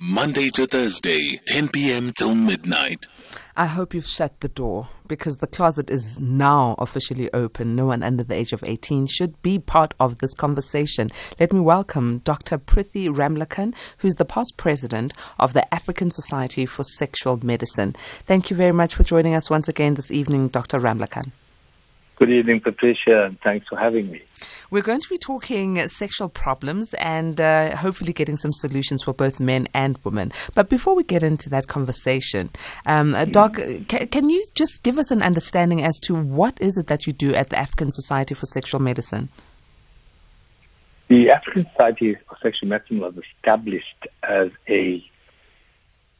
Monday to Thursday, 10 p.m. till midnight. I hope you've shut the door because the closet is now officially open. No one under the age of 18 should be part of this conversation. Let me welcome Dr. Prithy Ramlachan, who's the past president of the African Society for Sexual Medicine. Thank you very much for joining us once again this evening, Dr. Ramlachan. Good evening, Patricia, and thanks for having me. We're going to be talking sexual problems and uh, hopefully getting some solutions for both men and women. But before we get into that conversation, um, uh, Doc, ca- can you just give us an understanding as to what is it that you do at the African Society for Sexual Medicine? The African Society for Sexual Medicine was established as a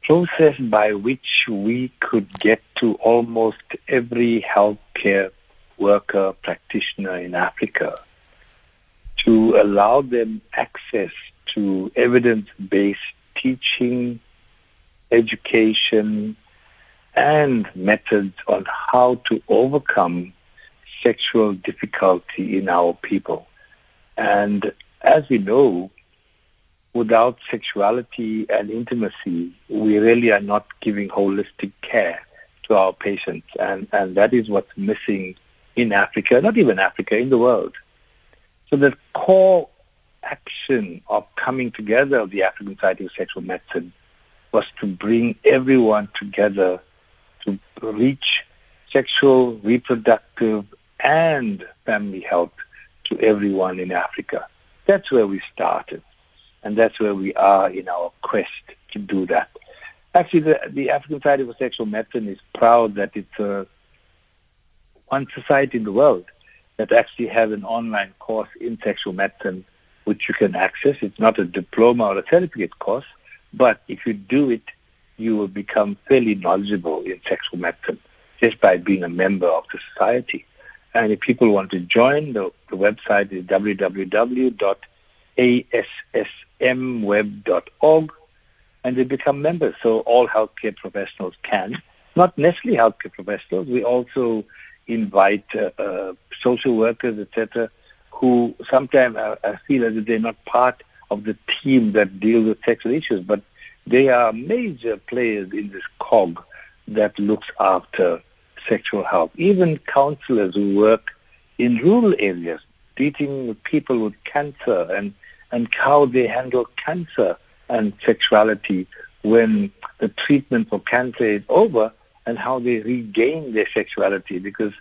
process by which we could get to almost every healthcare worker, practitioner in Africa to allow them access to evidence-based teaching, education, and methods on how to overcome sexual difficulty in our people. And as we know, without sexuality and intimacy, we really are not giving holistic care to our patients. And, and that is what's missing in Africa, not even Africa, in the world. So the core action of coming together of the African Society of Sexual Medicine was to bring everyone together to reach sexual, reproductive, and family health to everyone in Africa. That's where we started. And that's where we are in our quest to do that. Actually, the, the African Society for Sexual Medicine is proud that it's a one society in the world that actually has an online course in sexual medicine which you can access. It's not a diploma or a certificate course, but if you do it, you will become fairly knowledgeable in sexual medicine just by being a member of the society. And if people want to join, the, the website is www.assmweb.org and they become members. So all healthcare professionals can. Not necessarily healthcare professionals. We also invite uh, uh, social workers, etc., who sometimes uh, feel as if they're not part of the team that deals with sexual issues, but they are major players in this cog that looks after sexual health. Even counselors who work in rural areas, treating people with cancer and, and how they handle cancer and sexuality when the treatment for cancer is over and how they regain their sexuality because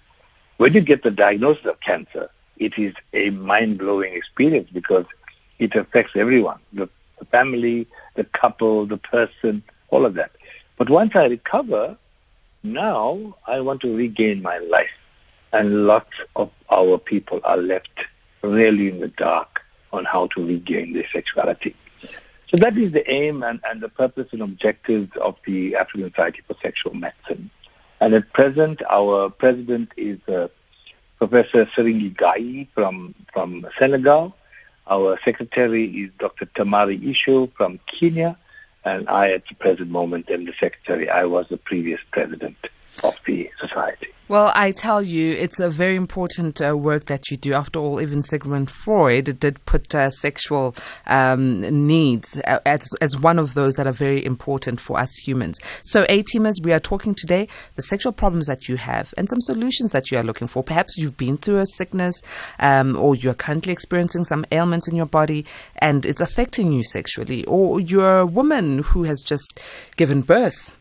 when you get the diagnosis of cancer, it is a mind-blowing experience because it affects everyone, the, the family, the couple, the person, all of that. But once I recover, now I want to regain my life. And lots of our people are left really in the dark on how to regain their sexuality. So that is the aim and, and the purpose and objectives of the African Society for Sexual Medicine. And at present, our president is uh, Professor Serigne Gueye from, from Senegal. Our secretary is Dr. Tamari Isho from Kenya. And I, at the present moment, am the secretary. I was the previous president of the society. Well, I tell you, it's a very important uh, work that you do. After all, even Sigmund Freud did put uh, sexual um, needs uh, as, as one of those that are very important for us humans. So, A-teamers, we are talking today the sexual problems that you have and some solutions that you are looking for. Perhaps you've been through a sickness um, or you're currently experiencing some ailments in your body and it's affecting you sexually, or you're a woman who has just given birth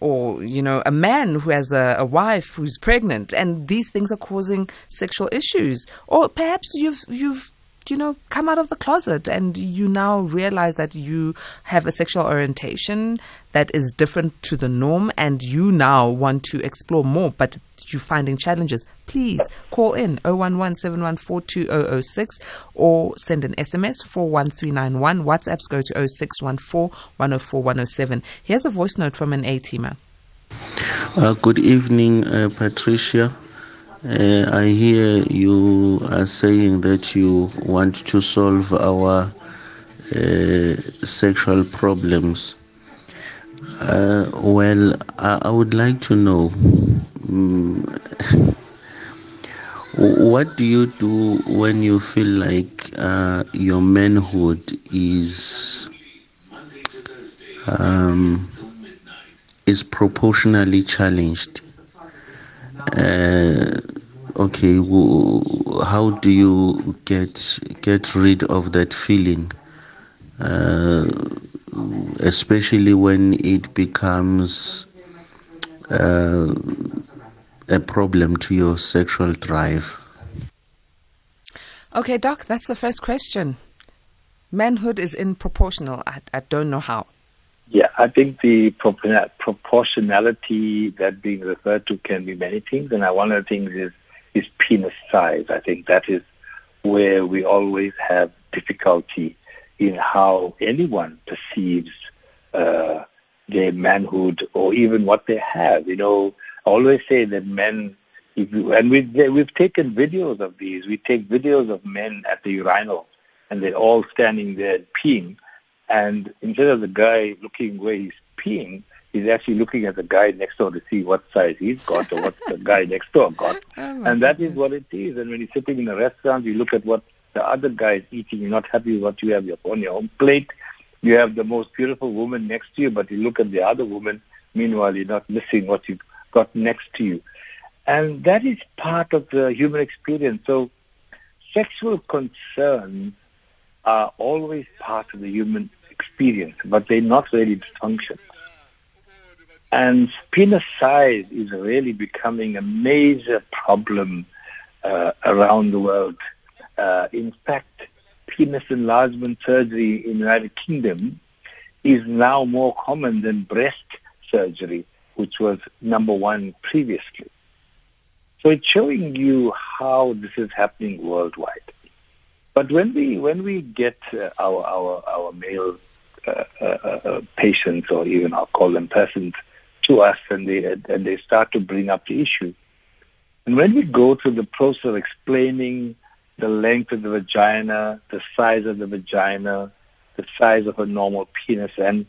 or you know a man who has a, a, wife who's pregnant and these things are causing sexual issues. Or perhaps you've you've you know come out of the closet and you now realize that you have a sexual orientation that is different to the norm and you now want to explore more. But you're finding challenges please call in 011 or send an SMS 41391. WhatsApps go to 0614 104 107. Here's a voice note from an A teamer. Uh, good evening, uh, Patricia. Uh, I hear you are saying that you want to solve our uh, sexual problems. Uh, well, I, I, would like to know um, what do you do when you feel like uh, your manhood is um, is proportionally challenged. Uh, okay, how do you get get rid of that feeling, uh, especially when it becomes uh, a problem to your sexual drive? Okay, Doc, that's the first question. Manhood is in proportional. I, I don't know how. Yeah, I think the proportionality that being referred to can be many things, and one of the things is is penis size. I think that is where we always have difficulty in how anyone perceives uh, their manhood or even what they have. You know, I always say that men, if you, and we've, we've taken videos of these. We take videos of men at the urinal, and they're all standing there peeing and instead of the guy looking where he's peeing, he's actually looking at the guy next door to see what size he's got or what the guy next door got. Oh and that goodness. is what it is. And when you're sitting in a restaurant, you look at what the other guy is eating. You're not happy with what you have on your own plate. You have the most beautiful woman next to you, but you look at the other woman. Meanwhile, you're not missing what you've got next to you. And that is part of the human experience. So sexual concerns are always part of the human experience, but they're not really dysfunction. And penis size is really becoming a major problem uh, around the world. Uh, in fact, penis enlargement surgery in the United Kingdom is now more common than breast surgery, which was number one previously. So it's showing you how this is happening worldwide. But when we when we get uh, our our our male uh, uh, uh, patients or even I'll call them persons to us and they, and they start to bring up the issue. And when we go through the process of explaining the length of the vagina, the size of the vagina, the size of a normal penis, and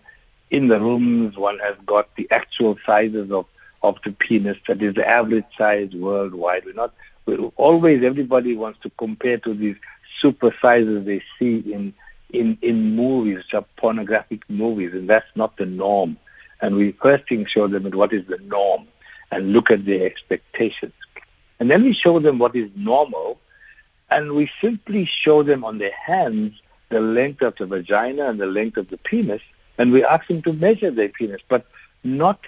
in the rooms one has got the actual sizes of, of the penis, that is the average size worldwide. We're not, we're always, everybody wants to compare to these super sizes they see in in, in movies, which are pornographic movies, and that's not the norm. And we first thing show them what is the norm and look at their expectations. And then we show them what is normal, and we simply show them on their hands the length of the vagina and the length of the penis, and we ask them to measure their penis, but not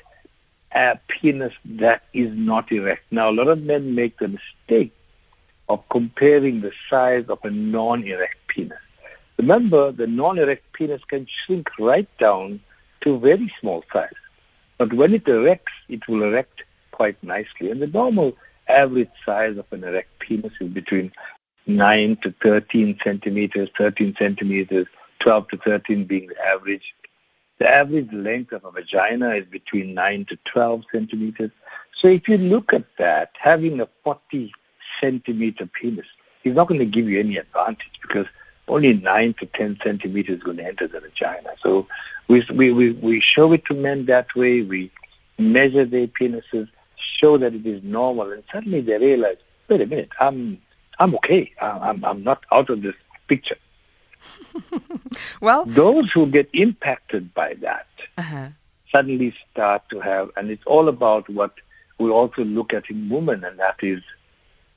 a penis that is not erect. Now, a lot of men make the mistake of comparing the size of a non-erect penis. Remember, the non-erect penis can shrink right down to very small size. But when it erects, it will erect quite nicely. And the normal average size of an erect penis is between 9 to 13 centimeters, 13 centimeters, 12 to 13 being the average. The average length of a vagina is between 9 to 12 centimeters. So if you look at that, having a 40 centimeter penis is not going to give you any advantage because only 9 to 10 centimeters is going to enter the vagina. So we, we, we show it to men that way. We measure their penises, show that it is normal, and suddenly they realize, wait a minute, I'm, I'm okay. I'm, I'm not out of this picture. well, those who get impacted by that uh-huh. suddenly start to have, and it's all about what we also look at in women, and that is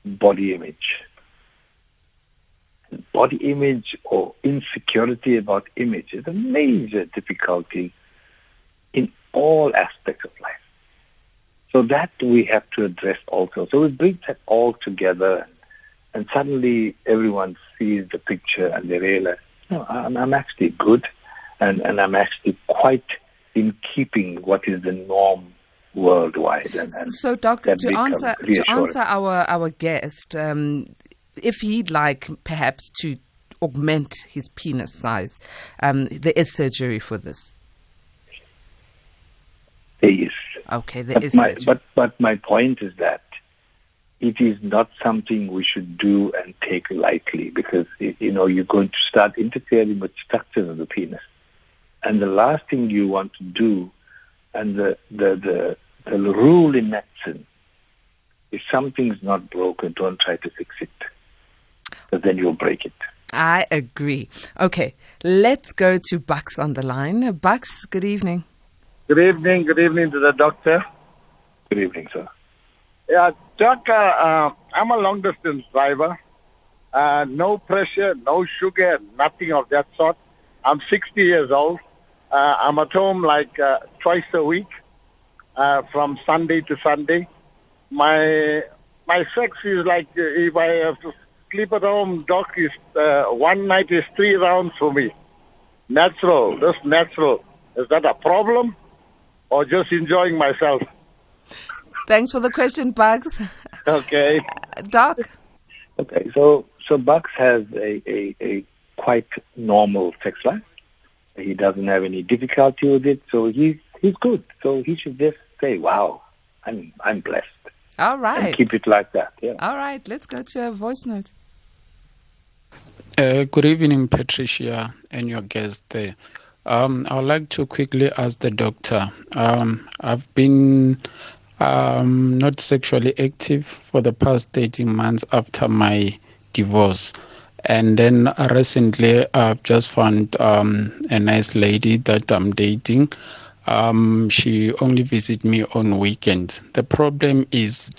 body image body image or insecurity about image is a major difficulty in all aspects of life. So that we have to address also. So we bring that all together and, suddenly everyone sees the picture and they realize, no, I'm, I'm actually good and, and I'm actually quite in keeping what is the norm worldwide. And, and so, Doc, to answer to answer our our guest, um, if he'd like perhaps to augment his penis size, um, there is surgery for this. There is. Okay, there but is my, But, but my point is that it is not something we should do and take lightly because, you know, you're going to start interfering with structures of the penis. And the last thing you want to do, and the, the, the, the rule in medicine, if something's not broken, don't try to fix it because then you'll break it. I agree. Okay, let's go to Bucks on the line. Bucks, good evening. Good evening. Good evening to the doctor. Good evening, sir. Yeah, doctor, uh, I'm a long distance driver. Uh, no pressure, no sugar, nothing of that sort. I'm 60 years old. Uh, I'm at home like uh, twice a week, uh, from Sunday to Sunday. My my sex is like uh, if I have to sleep at home, doc is uh, one night is three rounds for me. Natural, just natural. Is that a problem, or just enjoying myself? Thanks for the question, Bucks. Okay. Doc? Okay, so so Bucks has a, a, a quite normal sex life. He doesn't have any difficulty with it, so he's he's good. So he should just say, "Wow, I'm I'm blessed," All right. and keep it like that. Yeah. All right, let's go to a voice note. Uh, good evening, Patricia, and your guest there. Um, I would like to quickly ask the doctor. Um, I've been um, not sexually active for the past 18 months after my divorce. And then recently, I've just found um, a nice lady that I'm dating. Um, she only visits me on weekends. The problem is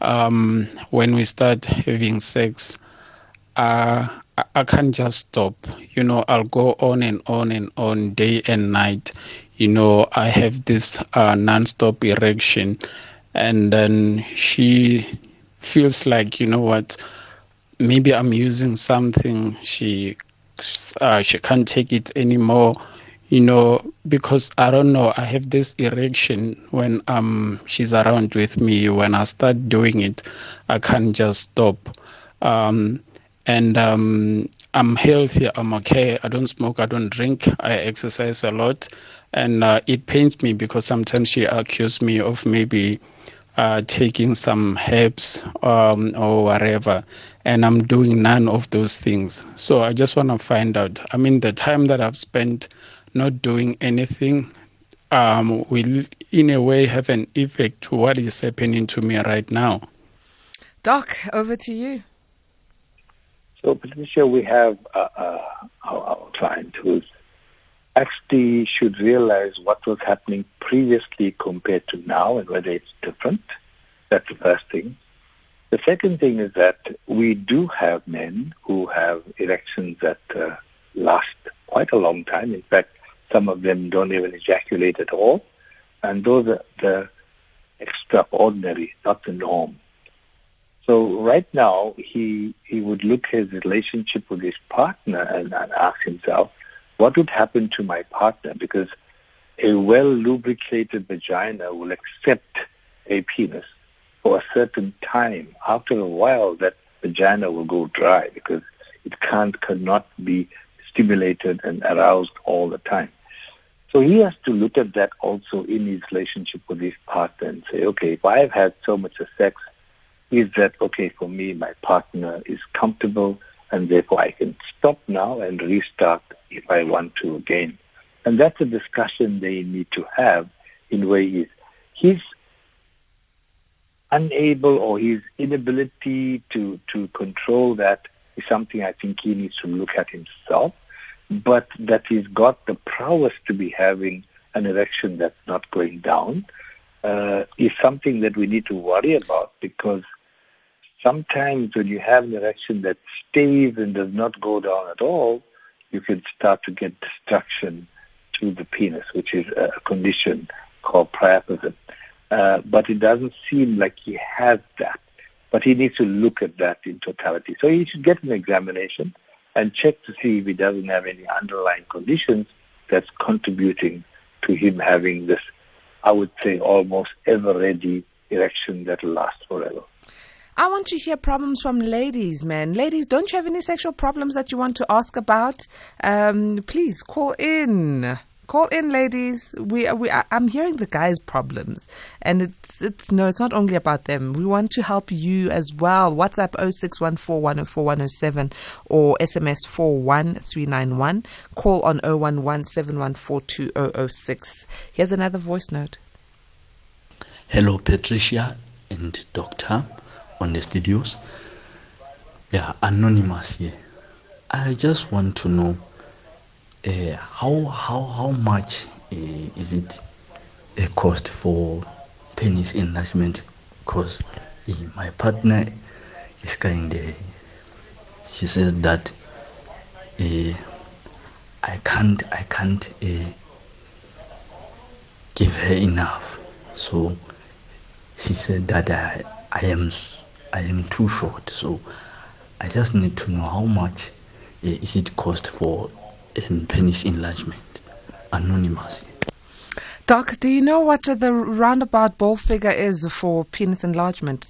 um, when we start having sex, uh, I can't just stop. You know, I'll go on and on and on, day and night. You know, I have this uh, non-stop erection, and then she feels like, you know what, maybe I'm using something. She uh, she can't take it anymore. You know, because I don't know. I have this erection when um she's around with me. When I start doing it, I can't just stop. Um, and um, I'm healthy. I'm okay. I don't smoke. I don't drink. I exercise a lot, and uh, it pains me because sometimes she accuses me of maybe uh, taking some herbs um, or whatever, and I'm doing none of those things. So I just want to find out. I mean, the time that I've spent not doing anything um, will, in a way, have an effect to what is happening to me right now. Doc, over to you. So, Patricia, we have uh, uh, our, our client who's actually should realize what was happening previously compared to now and whether it's different. That's the first thing. The second thing is that we do have men who have erections that uh, last quite a long time. In fact, some of them don't even ejaculate at all. And those are the extraordinary, not the norm. So right now, he he would look his relationship with his partner and, and ask himself, what would happen to my partner? Because a well lubricated vagina will accept a penis for a certain time. After a while, that vagina will go dry because it can't cannot be stimulated and aroused all the time. So he has to look at that also in his relationship with his partner and say, okay, if I've had so much sex, is that okay for me? My partner is comfortable, and therefore I can stop now and restart if I want to again. And that's a discussion they need to have in ways he's unable or his inability to, to control that is something I think he needs to look at himself, but that he's got the prowess to be having an erection that's not going down uh, is something that we need to worry about because sometimes when you have an erection that stays and does not go down at all, you can start to get destruction to the penis, which is a condition called priapism. Uh, but it doesn't seem like he has that. But he needs to look at that in totality. So he should get an examination and check to see if he doesn't have any underlying conditions that's contributing to him having this, I would say, almost ever-ready erection that will last forever. I want to hear problems from ladies, man. Ladies, don't you have any sexual problems that you want to ask about? Um, please call in. Call in, ladies. We, we, I'm hearing the guys' problems, and it's, it's no, it's not only about them. We want to help you as well. WhatsApp 0614104107 or SMS 41391. Call on 0117142006. Here's another voice note. Hello, Patricia and Doctor on the studios. Yeah, anonymous here. I just want to know uh, how how how much uh, is it a cost for penis enlargement? Because uh, my partner is kind of she says that I can't I can't give her enough. So she said that I, I am I am too short. So I just need to know how much uh, is it cost for um, penis enlargement. Anonymous. Doc, do you know what the roundabout ball figure is for penis enlargement?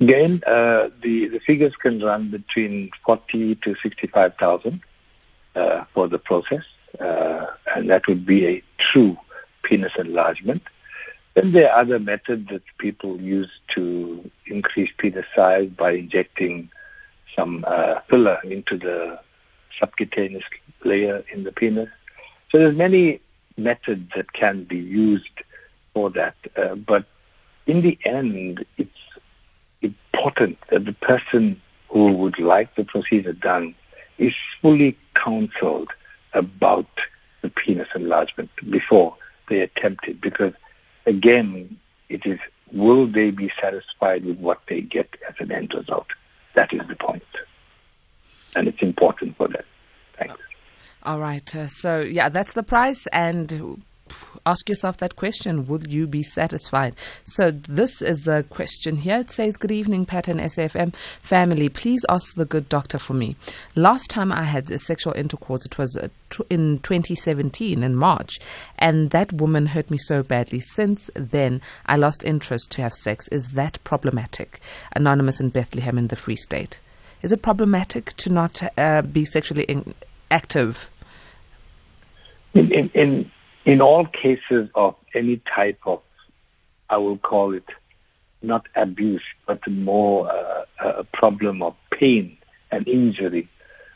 Again, uh, the the figures can run between forty to sixty five thousand uh, for the process, uh, and that would be a true penis enlargement. Then there are other methods that people use to increase penis size by injecting some uh, filler into the subcutaneous layer in the penis. So there's many methods that can be used for that. Uh, but in the end, it's important that the person who would like the procedure done is fully counseled about the penis enlargement before they attempt it because again it is will they be satisfied with what they get as an end result? That is the point. and it's important for them. Thanks. All right uh, so yeah that's the price and ask yourself that question Would you be satisfied? So, this is the question here. It says, Good evening, Pat and SAFM family. Please ask the good doctor for me. Last time I had sexual intercourse, it was uh, in 2017 in March, and that woman hurt me so badly. Since then, I lost interest to have sex. Is that problematic? Anonymous in Bethlehem in the Free State. Is it problematic to not uh, be sexually in- active? In, in, in in all cases of any type of, I will call it not abuse, but more uh, a problem of pain and injury.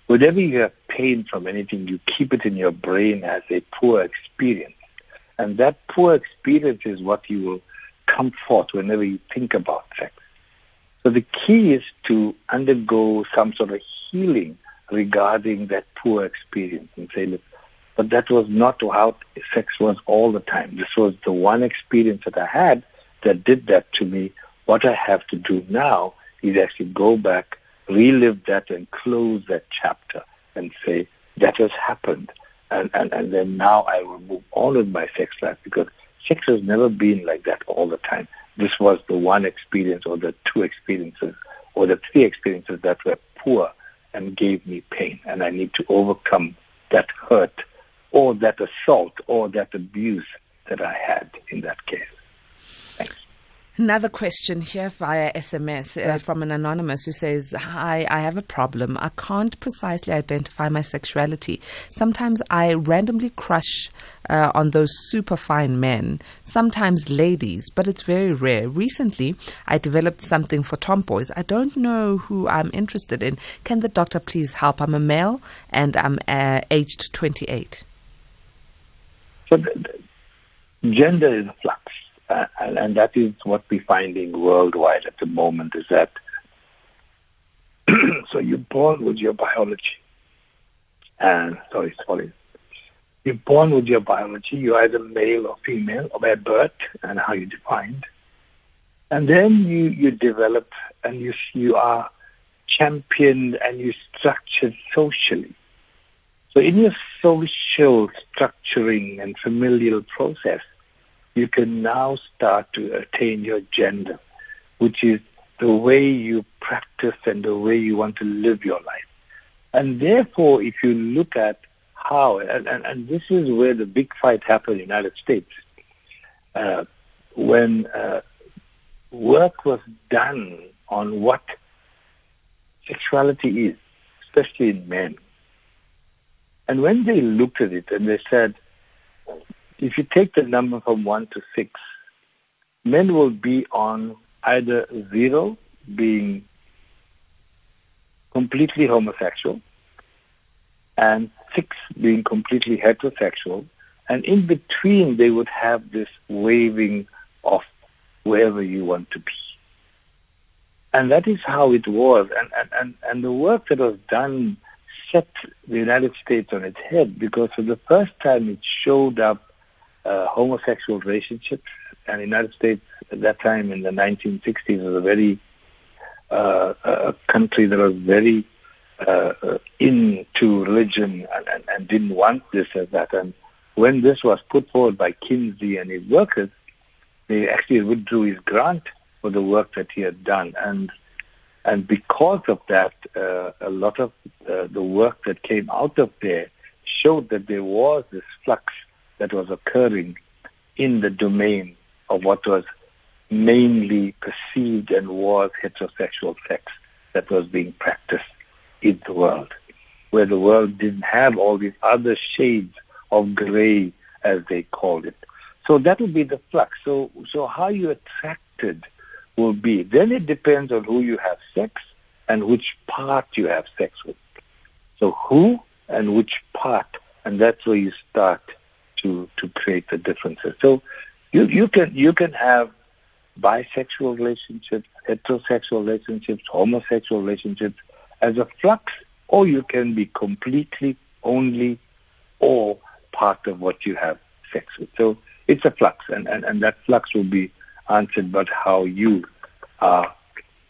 Whenever you have pain from anything, you keep it in your brain as a poor experience. And that poor experience is what you will come forth whenever you think about sex. So the key is to undergo some sort of healing regarding that poor experience and say, look, but that was not how sex was all the time. This was the one experience that I had that did that to me. What I have to do now is actually go back, relive that, and close that chapter and say, that has happened. And, and, and then now I will move on with my sex life because sex has never been like that all the time. This was the one experience or the two experiences or the three experiences that were poor and gave me pain. And I need to overcome that hurt or that assault or that abuse that I had in that case. Thanks. Another question here via SMS uh, from an anonymous who says, Hi, I have a problem. I can't precisely identify my sexuality. Sometimes I randomly crush uh, on those super fine men, sometimes ladies, but it's very rare. Recently, I developed something for tomboys. I don't know who I'm interested in. Can the doctor please help? I'm a male and I'm uh, aged 28. So gender is a flux, uh, and, and, that is what we're finding worldwide at the moment. Is that so? You're born with your biology, and sorry, sorry. You're born with your biology. You're either male or female, or by birth, and how you're defined. And then you you develop, and you you are championed, and you structured socially. So in your social structuring and familial process, you can now start to attain your gender, which is the way you practice and the way you want to live your life. And therefore, if you look at how, and, and, and this is where the big fight happened in the United States, uh, when uh, work was done on what sexuality is, especially in men, and when they looked at it and they said, if you take the number from 1 to 6, men will be on either 0, being completely homosexual, and 6 being completely heterosexual, and in between they would have this waving of wherever you want to be. And that is how it was. And, and, and, and the work that was done set the United States on its head because for the first time it showed up uh, homosexual relationships. And the United States at that time in the 1960s was a very uh, a country that was very uh, uh, into religion and, and, and didn't want this as that. And when this was put forward by Kinsey and his workers, they actually withdrew his grant for the work that he had done. And and because of that, uh, a lot of uh, the work that came out of there showed that there was this flux that was occurring in the domain of what was mainly perceived and was heterosexual sex that was being practiced in the world, where the world didn't have all these other shades of gray, as they called it. So that would be the flux. So, so how you attracted will be. Then it depends on who you have sex and which part you have sex with. So who and which part, and that's where you start to to create the differences. So you you can you can have bisexual relationships, heterosexual relationships, homosexual relationships as a flux, or you can be completely only or part of what you have sex with. So it's a flux, and, and, and that flux will be answered but how you are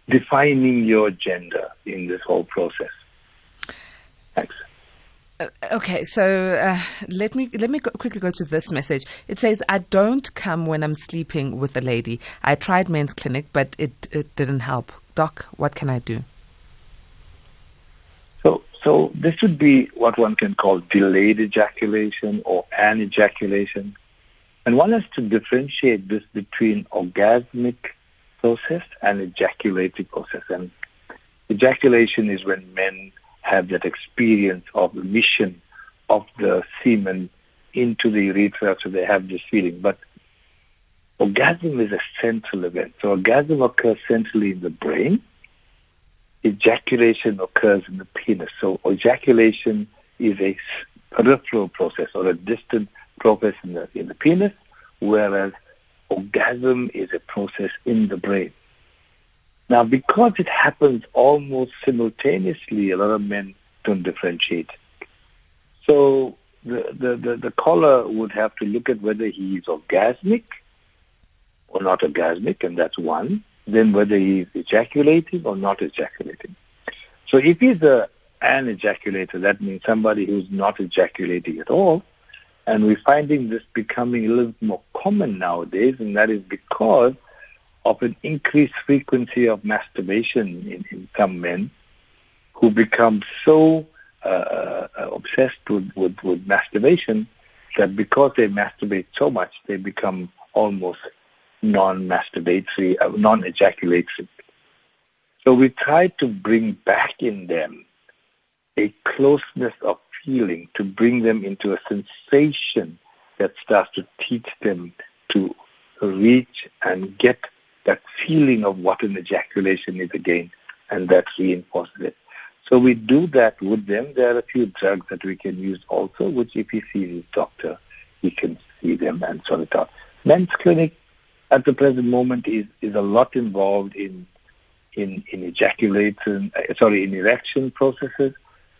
defining your gender in this whole process. Thanks. Uh, okay, so uh, let me let me go, quickly go to this message. It says, "I don't come when I'm sleeping with a lady. I tried men's clinic, but it it didn't help. Doc, what can I do?" So, so this would be what one can call delayed ejaculation or anejaculation, and one has to differentiate this between orgasmic process and ejaculating process. And ejaculation is when men have that experience of emission of the semen into the urethra, so they have this feeling. But orgasm is a central event. So orgasm occurs centrally in the brain. Ejaculation occurs in the penis. So ejaculation is a peripheral process or a distant process in the, in the penis, whereas orgasm is a process in the brain. Now, because it happens almost simultaneously, a lot of men don't differentiate. So the, the, the, the caller would have to look at whether he is orgasmic or not orgasmic, and that's one. Then whether he is ejaculating or not ejaculating. So if he's a, anejaculator, that means somebody who's not ejaculating at all, and we're finding this becoming a little more common nowadays, and that is because of an increased frequency of masturbation in, in some men who become so uh, uh, obsessed with, with, with masturbation that because they masturbate so much, they become almost non-masturbatory, uh, non-ejaculatory. So we try to bring back in them a closeness of feeling, to bring them into a sensation that starts to teach them to reach and get that feeling of what an ejaculation is again, and that reinforces it. So we do that with them. There are a few drugs that we can use also, which if he sees his doctor, he can see them and sort it out. Men's clinic at the present moment is, is a lot involved in in, in ejaculation, uh, sorry, in erection processes,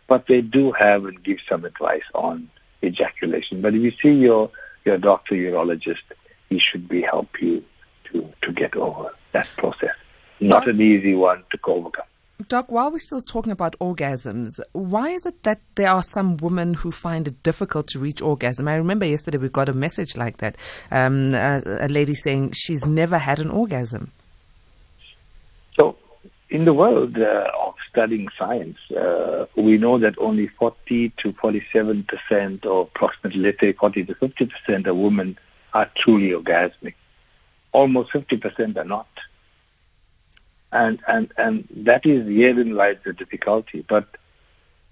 but they do have and give some advice on ejaculation. But if you see your, your doctor, urologist, he should be help you to, to get over that process. Not Doc, an easy one to overcome. Doc, while we're still talking about orgasms, why is it that there are some women who find it difficult to reach orgasm? I remember yesterday we got a message like that. Um, a, a lady saying she's never had an orgasm. So, in the world uh, studying science, uh, we know that only 40 to 47 percent, or approximately, let's say 40 to 50 percent of women are truly orgasmic almost 50% are not. And, and, and that is herein lies the difficulty. But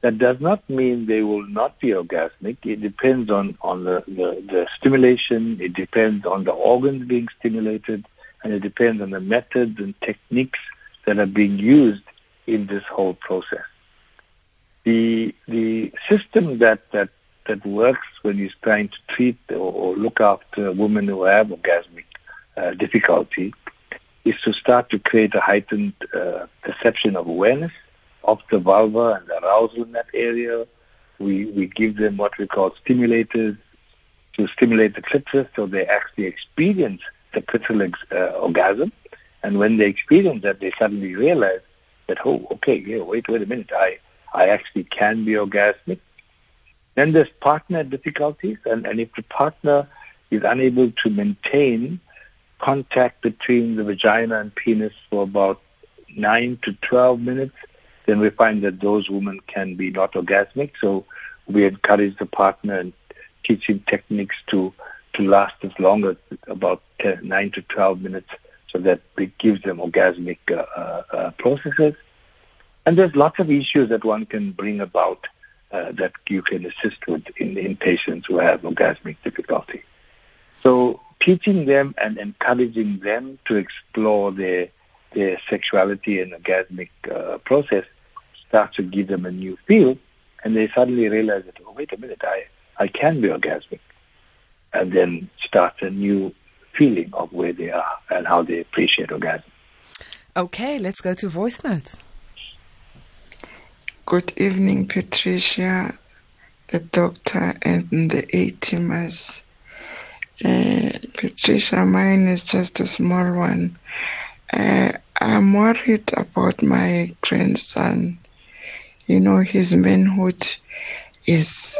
that does not mean they will not be orgasmic. It depends on, on the, the, the stimulation, it depends on the organs being stimulated, and it depends on the methods and techniques that are being used in this whole process. The, the system that, that, that works when you're trying to treat or, or look after women who have orgasmic uh, difficulty is to start to create a heightened uh, perception of awareness of the vulva and the arousal in that area. We, we give them what we call stimulators to stimulate the clitoris so they actually experience the clitoral uh, orgasm. And when they experience that, they suddenly realize that, oh, okay, yeah, wait, wait a minute, I, I actually can be orgasmic. Then there's partner difficulties, and, and if the partner is unable to maintain contact between the vagina and penis for about 9 to 12 minutes, then we find that those women can be not orgasmic. So we encourage the partner and teach him techniques to, to last as long as about 10, 9 to 12 minutes, so that it gives them orgasmic uh, uh, uh, processes. And there's lots of issues that one can bring about that you can assist with in, in patients who have orgasmic difficulty. So teaching them and encouraging them to explore their their sexuality and orgasmic uh, process starts to give them a new feel, and they suddenly realize that oh wait a minute I I can be orgasmic, and then starts a new feeling of where they are and how they appreciate orgasm. Okay, let's go to voice notes. Good evening, Patricia, the doctor, and the A teamers. Uh, Patricia, mine is just a small one. Uh, I'm worried about my grandson. You know, his manhood is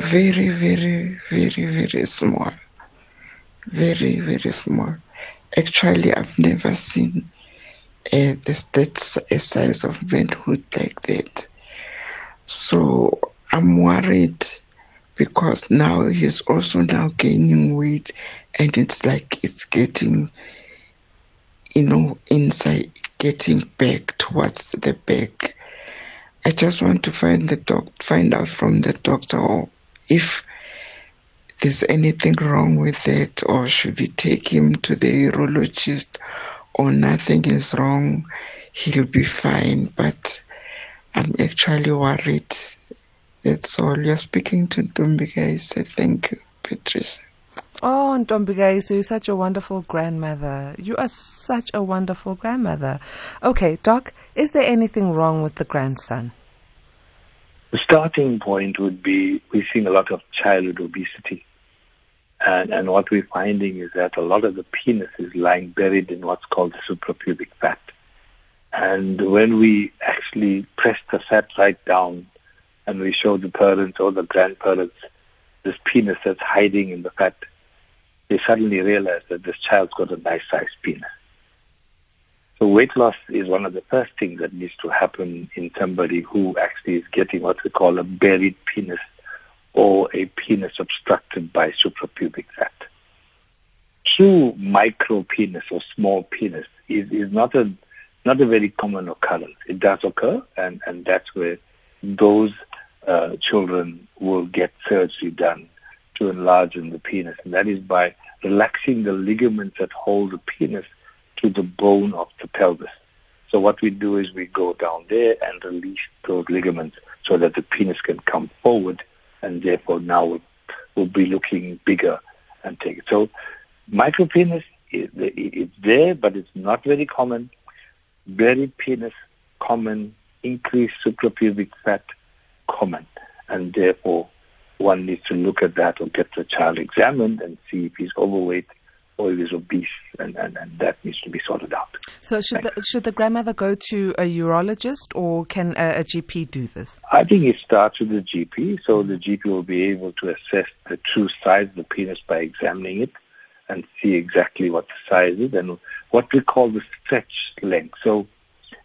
very, very, very, very small. Very, very small. Actually, I've never seen uh, this, that size of manhood like that. So I'm worried because now he's also now gaining weight and it's like it's getting you know inside getting back towards the back i just want to find the doc find out from the doctor if there's anything wrong with it or should we take him to the urologist or nothing is wrong he'll be fine but i'm actually worried that's all. You're speaking to Ntombikai. Say thank you, Patricia. Oh, Ntombikai, so you're such a wonderful grandmother. You are such a wonderful grandmother. Okay, Doc, is there anything wrong with the grandson? The starting point would be we're seeing a lot of childhood obesity. And, and what we're finding is that a lot of the penis is lying buried in what's called suprapubic fat. And when we actually press the fat right down and we show the parents or the grandparents this penis that's hiding in the fat, they suddenly realize that this child's got a nice sized penis. So weight loss is one of the first things that needs to happen in somebody who actually is getting what we call a buried penis or a penis obstructed by suprapubic fat. True micro penis or small penis is, is not a not a very common occurrence. It does occur and, and that's where those uh, children will get surgery done to enlarge the penis, and that is by relaxing the ligaments that hold the penis to the bone of the pelvis. So what we do is we go down there and release those ligaments so that the penis can come forward, and therefore now we'll, be looking bigger and take it. So micropenis is it's there, but it's not very common. Very penis common, increased suprapubic fat common. And therefore, one needs to look at that or get the child examined and see if he's overweight or if obese, and, and, and that needs to be sorted out. So, should the, should the grandmother go to a urologist or can a, a, GP do this? I think it starts with the GP. So, the GP will be able to assess the true size of the penis by examining it and see exactly what the size is and what we call the stretch length. So,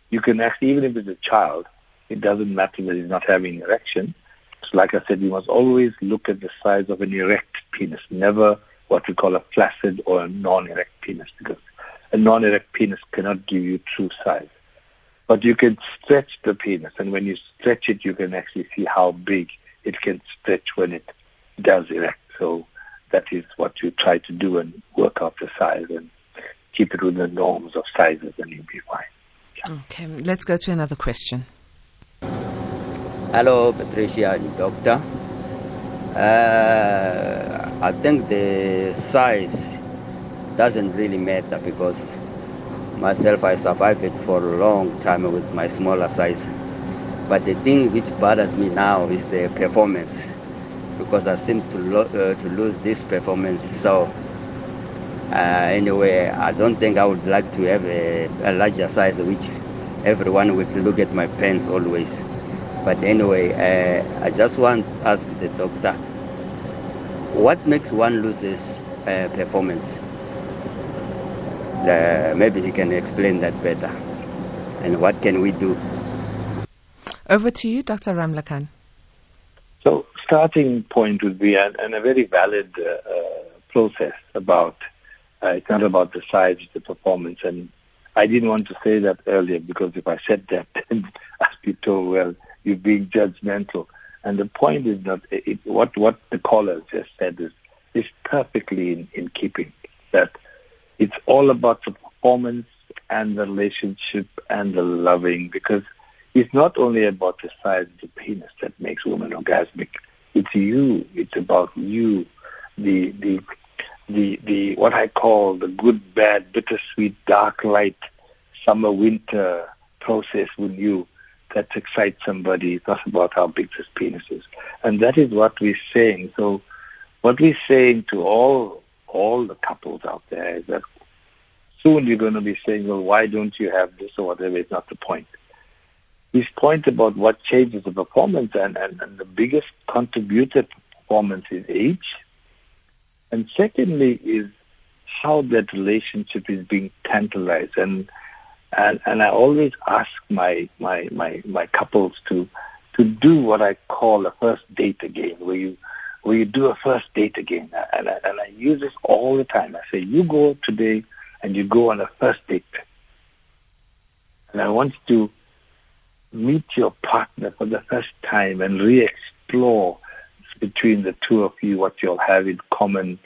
you can actually, even if it's a child, it doesn't matter that he's not having an erection. So like I said, you must always look at the size of an erect penis, never what we call a flaccid or a non-erect penis, because a non-erect penis cannot give you true size. But you can stretch the penis, and when you stretch it, you can actually see how big it can stretch when it does erect. So that is what you try to do and work out the size and keep it within the norms of sizes, and you'll be fine. Yeah. Okay, let's go to another question. Hello, Patricia, doctor. Uh, I think the size doesn't really matter because myself, I survived it for a long time with my smaller size. But the thing which bothers me now is the performance, because I seem to lo- uh, to lose this performance. So uh, anyway, I don't think I would like to have a, a larger size, which everyone would look at my pants always. But anyway, uh, I just want to ask the doctor, what makes one lose this uh, performance? Uh, maybe he can explain that better. And what can we do? Over to you, Dr. Ramlachan. So, starting point would be, and, and a very valid uh, uh, process about, uh, it's not about the size, it's the performance. And I didn't want to say that earlier because if I said that, then I'd be told, well, you're being judgmental. And the point is not, it, what, what the caller just said is, is perfectly in, in keeping that it's all about the performance and the relationship and the loving because it's not only about the size of the penis that makes women orgasmic. It's you. It's about you. The the the the what I call the good, bad, bittersweet, dark, light, summer, winter process with you that excites somebody. It's not about how big this penis is, and that is what we're saying. So, what we're saying to all all the couples out there is that soon you're going to be saying, well, why don't you have this or whatever? It's not the point. His point about what changes the performance and, and, and the biggest contributor to performance is age. And secondly is how that relationship is being tantalized. And, and, and I always ask my, my, my, my couples to, to do what I call a first date again, where you, where you do a first date again. And I, and I use this all the time. I say, you go today and you go on a first date. And I want you to meet your partner for the first time and re-explore between the two of you what you'll have in common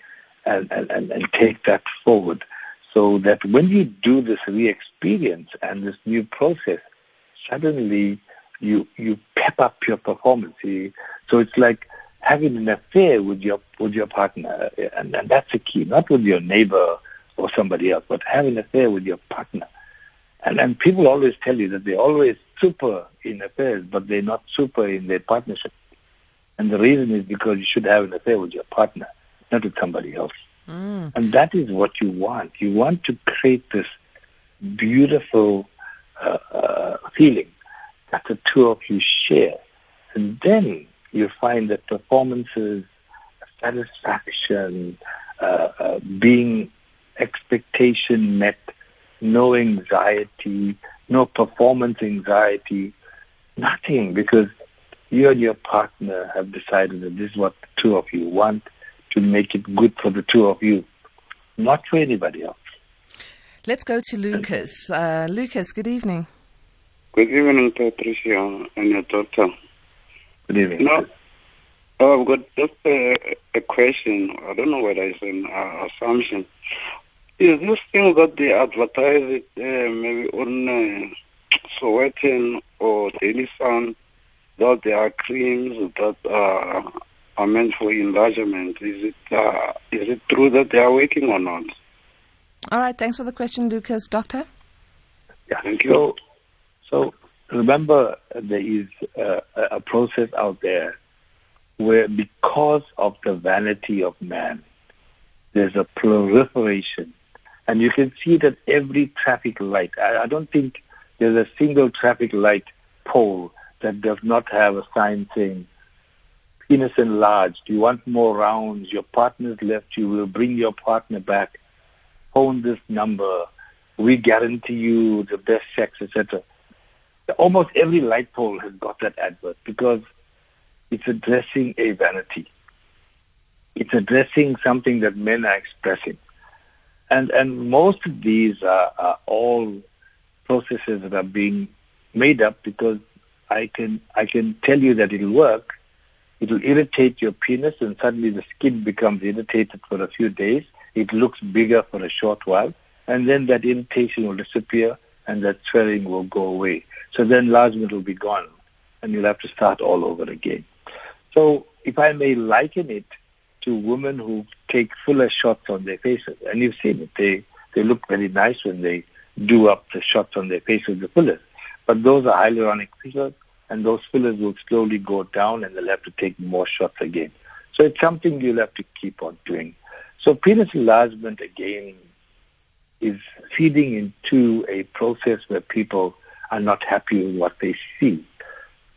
and, and, and, and take that forward so that when you do this re-experience and this new process, suddenly you you pep up your performance. So it's like having an affair with your with your partner, and, and that's the key. Not with your neighbor or somebody else, but having an affair with your partner. And and people always tell you that they're always super in affairs, but they're not super in their partnership. And the reason is because you should have an affair with your partner, not with somebody else. Mm. And that is what you want. You want to create this beautiful uh, uh, feeling that the two of you share. And then you find that performances, satisfaction, uh, uh being expectation met, no anxiety, no performance anxiety, nothing, because you and your partner have decided that this is what the two of you want to make it good for the two of you, not for anybody else. Let's go to Lucas. Uh, Lucas, good evening. Good evening, Patricia and your daughter. Good evening. No, I've got just a, a, question. I don't know whether it's an uh, assumption. Is this thing that they advertise it uh, maybe on uh, Sowetan or Daily Sun that there are creams that uh, are meant for enlargement? Is it uh, is it true that they are working or not? All right. Thanks for the question, Lucas. Doctor. Yeah. Thank you. So, so remember, there is uh, a process out there where, because of the vanity of man, there's a proliferation and you can see that every traffic light, I, I don't think there's a single traffic light pole that does not have a sign saying penis enlarged. You want more rounds. Your partner's left. You will bring your partner back. Phone this number. We guarantee you the best sex, etc. Almost every light pole has got that advert because it's addressing a vanity. It's addressing something that men are expressing. And, and most of these are, are all processes that are being made up because I can, I can tell you that it'll work. It'll irritate your penis and suddenly the skin becomes irritated for a few days. It looks bigger for a short while and then that irritation will disappear and that swelling will go away. So then enlargement will be gone and you'll have to start all over again. So if I may liken it to women who take fuller shots on their faces. And you've seen it. They, they look very nice when they do up the shots on their faces, the fillers. But those are hyaluronic fillers, and those fillers will slowly go down, and they'll have to take more shots again. So it's something you'll have to keep on doing. So penis enlargement again is feeding into a process where people are not happy with what they see.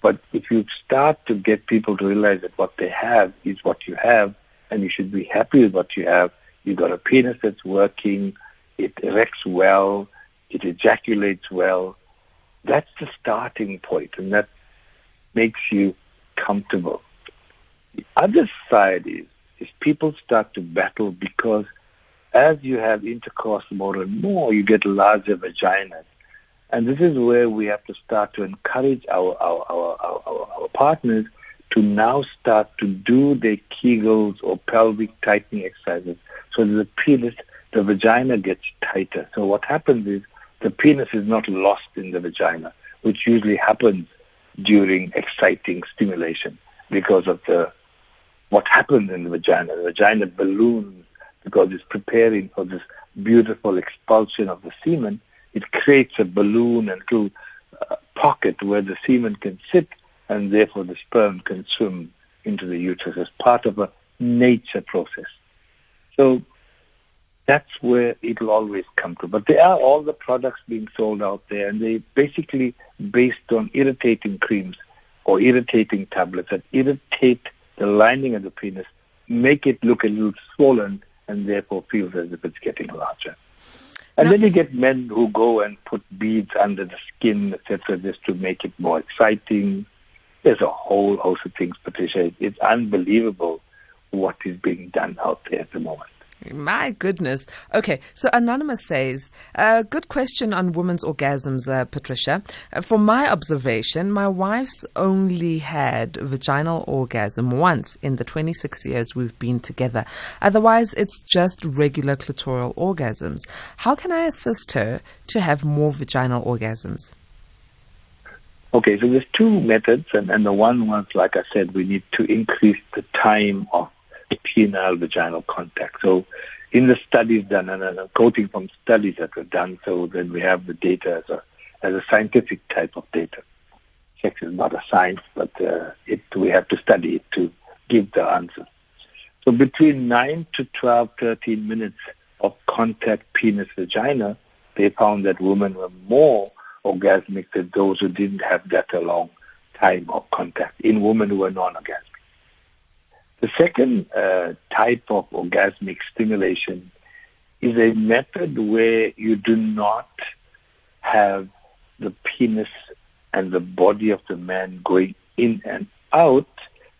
But if you start to get people to realize that what they have is what you have, and you should be happy with what you have, you've got a penis that's working, it erects well, it ejaculates well. That's the starting point, and that makes you comfortable. The other side is, is people start to battle because as you have intercourse more and more, you get larger vaginas. And this is where we have to start to encourage our, our, our, our, our partners to now start to do their Kegels or pelvic tightening exercises so the penis, the vagina gets tighter. So what happens is the penis is not lost in the vagina, which usually happens during exciting stimulation because of the what happens in the vagina. The vagina balloons because it's preparing for this beautiful expulsion of the semen. It creates a balloon and little uh, pocket where the semen can sit and therefore the sperm can swim into the uterus as part of a nature process. So that's where it'll always come to. But there are all the products being sold out there, and they basically based on irritating creams or irritating tablets that irritate the lining of the penis, make it look a little swollen, and therefore feels as if it's getting larger. And now, then you get men who go and put beads under the skin, etc., just to make it more exciting. There's a whole host of things, Patricia. It's unbelievable what is being done out there at the moment. My goodness. Okay, so Anonymous says, uh, good question on women's orgasms, uh, Patricia. Uh, from my observation, my wife's only had vaginal orgasm once in the 26 years we've been together. Otherwise, it's just regular clitoral orgasms. How can I assist her to have more vaginal orgasms? Okay, so there's two methods, and, and the one was, like I said, we need to increase the time of penile vaginal contact. So in the studies done, and I'm quoting from studies that were done, so then we have the data as a, as a scientific type of data. Sex is not a science, but uh, it, we have to study it to give the answer. So between 9 to 12, 13 minutes of contact penis vagina, they found that women were more orgasmic than those who didn't have that long time of contact in women who were non-orgasmic. The second uh, type of orgasmic stimulation is a method where you do not have the penis and the body of the man going in and out,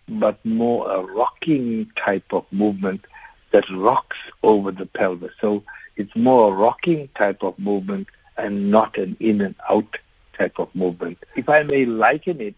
but more a rocking type of movement that rocks over the pelvis. So it's more a rocking type of movement and not an in and out type of movement. If I may liken it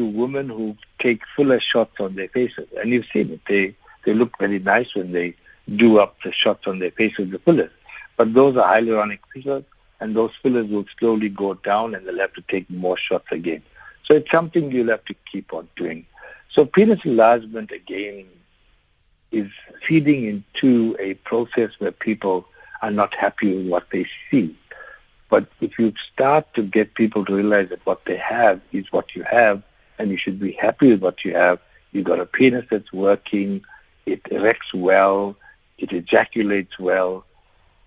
to women who take fuller shots on their faces. And you've seen it. They, they look very nice when they do up the shots on their faces, the fillers. But those are hyaluronic fillers, and those fillers will slowly go down, and they'll have to take more shots again. So it's something you'll have to keep on doing. So penis enlargement, again, is feeding into a process where people are not happy with what they see. But if you start to get people to realize that what they have is what you have, and you should be happy with what you have. You've got a penis that's working, it erects well, it ejaculates well.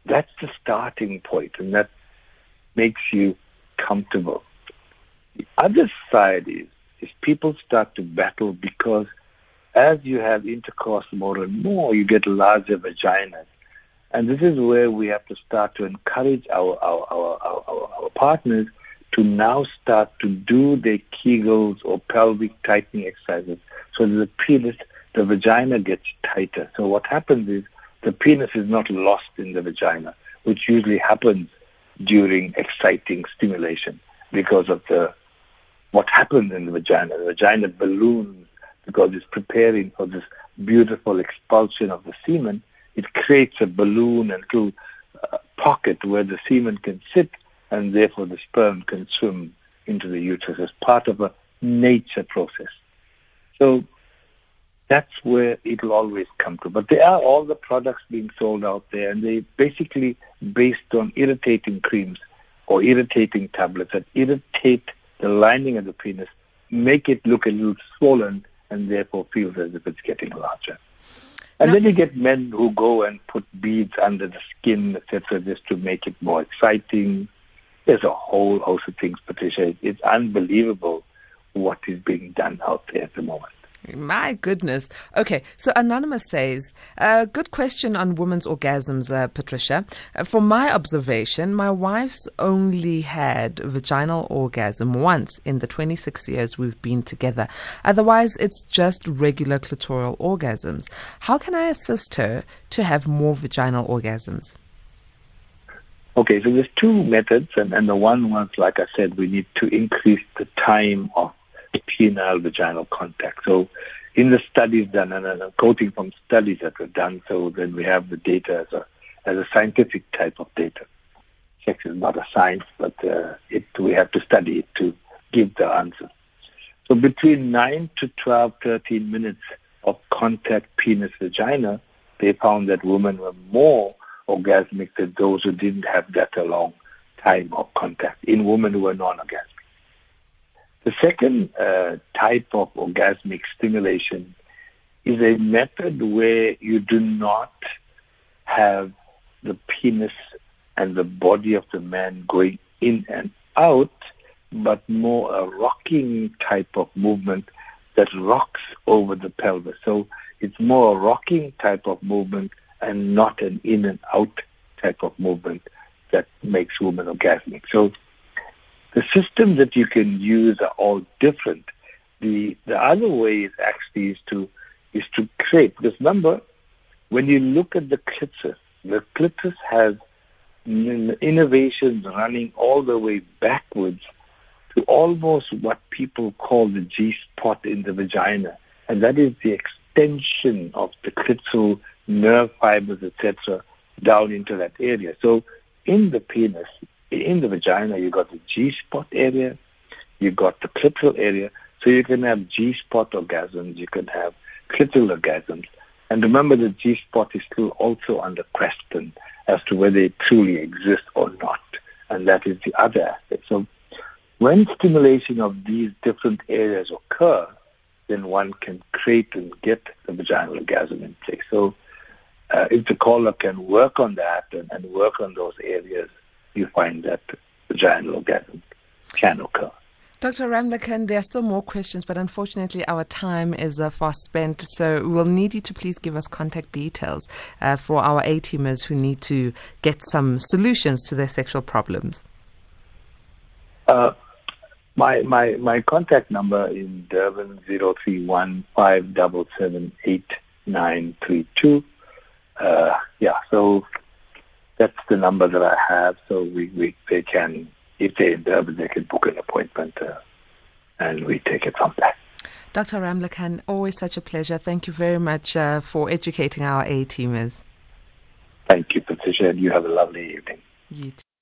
That's the starting point, and that makes you comfortable. The other side is, is people start to battle because as you have intercourse more and more, you get larger vaginas. And this is where we have to start to encourage our, our, our, our, our partners to now start to do their Kegels or pelvic tightening exercises so the penis, the vagina gets tighter. So what happens is the penis is not lost in the vagina, which usually happens during exciting stimulation because of the what happens in the vagina. The vagina balloons because it's preparing for this beautiful expulsion of the semen. It creates a balloon and a little uh, pocket where the semen can sit and therefore the sperm can swim into the uterus as part of a nature process. So that's where it'll always come to. But there are all the products being sold out there, and they basically based on irritating creams or irritating tablets that irritate the lining of the penis, make it look a little swollen, and therefore feels as if it's getting larger. And now, then you get men who go and put beads under the skin, etc., just to make it more exciting. There's a whole host of things, Patricia. It's unbelievable what is being done out there at the moment. My goodness. Okay, so Anonymous says, uh, good question on women's orgasms, uh, Patricia. Uh, for my observation, my wife's only had vaginal orgasm once in the 26 years we've been together. Otherwise, it's just regular clitoral orgasms. How can I assist her to have more vaginal orgasms? Okay, so there's two methods, and, and the one was, like I said, we need to increase the time of penile vaginal contact. So in the studies done, and I'm quoting from studies that were done, so then we have the data as a, as a scientific type of data. Sex is not a science, but uh, it, we have to study it to give the answer. So between 9 to 12, 13 minutes of contact penis-vagina, they found that women were more orgasmic than those who didn't have that a long time of contact in women who are non-orgasmic. The second uh, type of orgasmic stimulation is a method where you do not have the penis and the body of the man going in and out, but more a rocking type of movement that rocks over the pelvis. So it's more a rocking type of movement and not an in and out type of movement that makes women orgasmic. So the systems that you can use are all different. The the other way is actually is to is to create because remember when you look at the clitoris, the clitoris has innovations running all the way backwards to almost what people call the G spot in the vagina, and that is the extension of the clitoral nerve fibers, etc., down into that area. So in the penis, in the vagina, you've got the G-spot area, you've got the clitoral area, so you can have G-spot orgasms, you can have clitoral orgasms. And remember the G-spot is still also under question as to whether it truly exists or not. And that is the other aspect. So when stimulation of these different areas occur, then one can create and get the vaginal orgasm in place. So uh, if the caller can work on that and, and work on those areas, you find that vaginal orgasm can occur. Dr. Ramlachan, there are still more questions, but unfortunately our time is uh, fast spent. So we'll need you to please give us contact details uh, for our A-teamers who need to get some solutions to their sexual problems. Uh, my, my, my contact number is Durban 031 Uh, yeah, so that's the number that I have. So we, we they can, if they're in Durban, they can book an appointment uh, and we take it from there. Dr. Ramlachan, always such a pleasure. Thank you very much uh, for educating our A-teamers. Thank you, Patricia, and you have a lovely evening. You too.